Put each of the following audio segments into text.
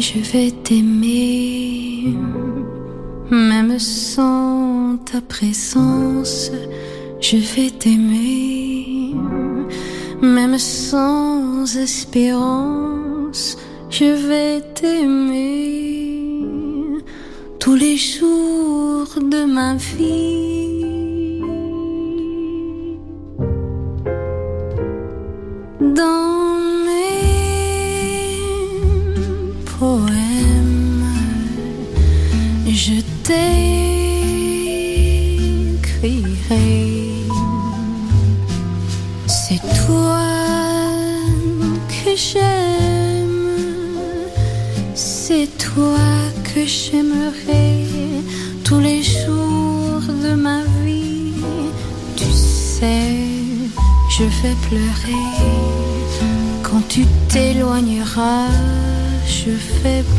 je vais t'aimer, même sans ta présence, je vais t'aimer, même sans espérance, je vais t'aimer. Tous les jours de ma vie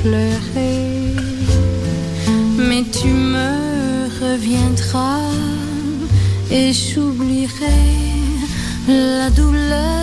pleurer, mais tu me reviendras et j'oublierai la douleur.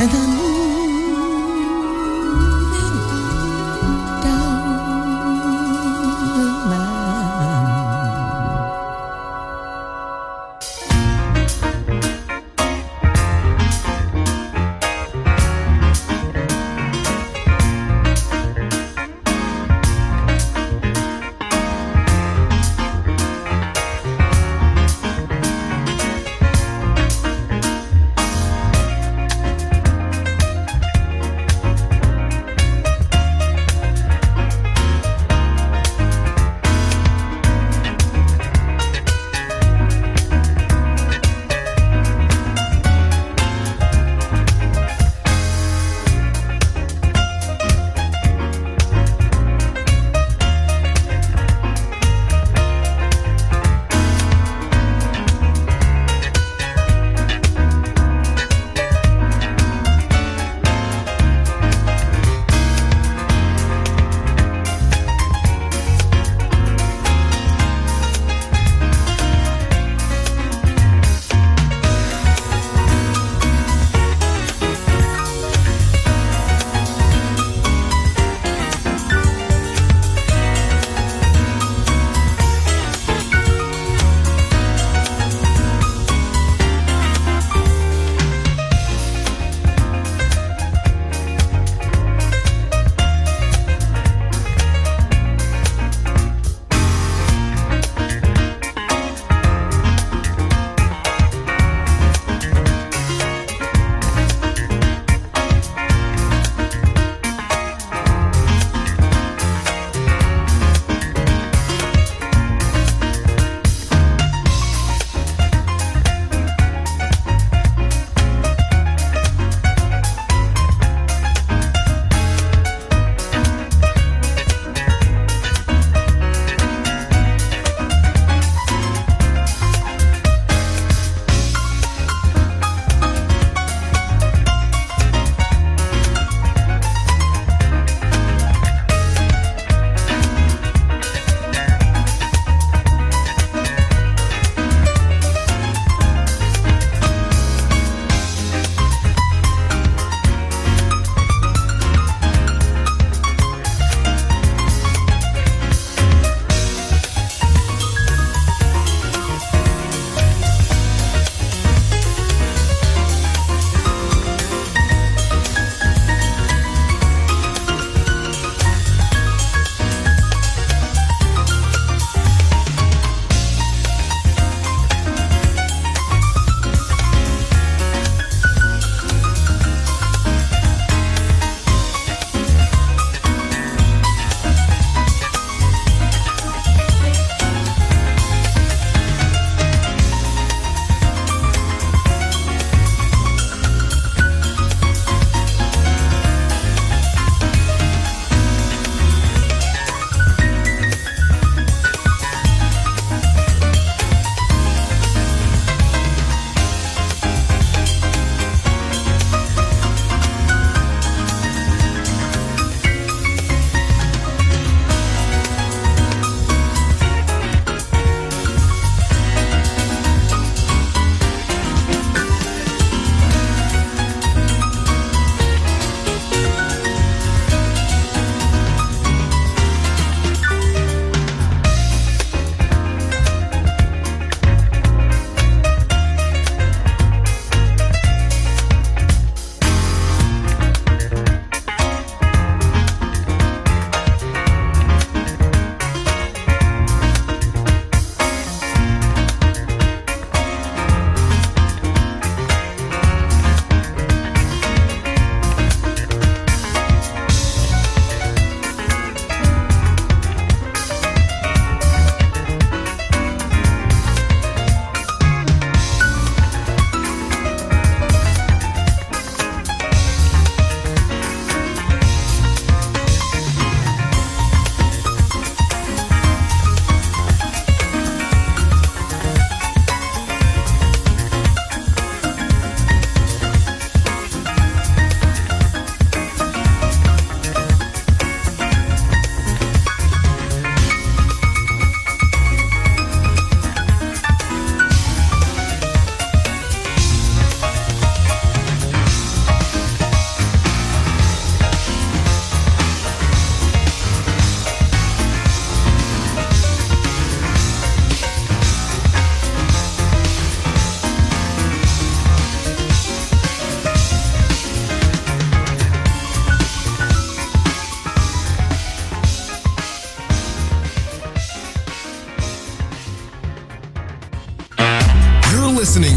and I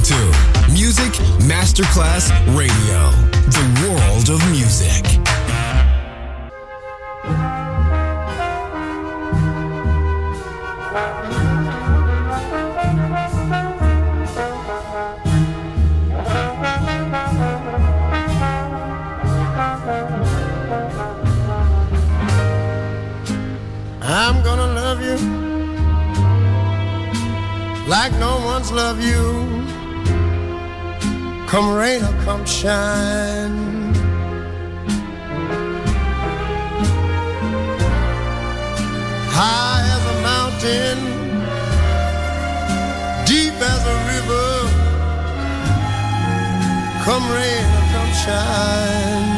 to Music Masterclass Radio, the world of music. I'm gonna love you like no one's loved you. Come rain or come shine. High as a mountain, deep as a river. Come rain or come shine.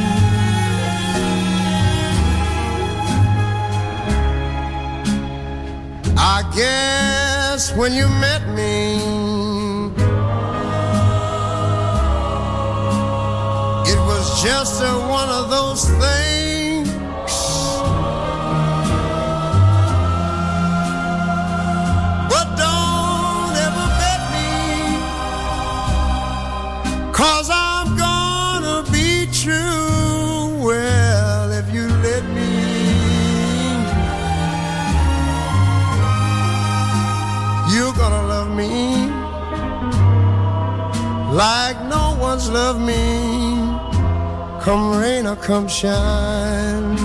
I guess when you met me, just a, one of those things. But don't ever bet me, cause I'm gonna be true. Well, if you let me. You're gonna love me like no one's loved me. Come rain or come shine.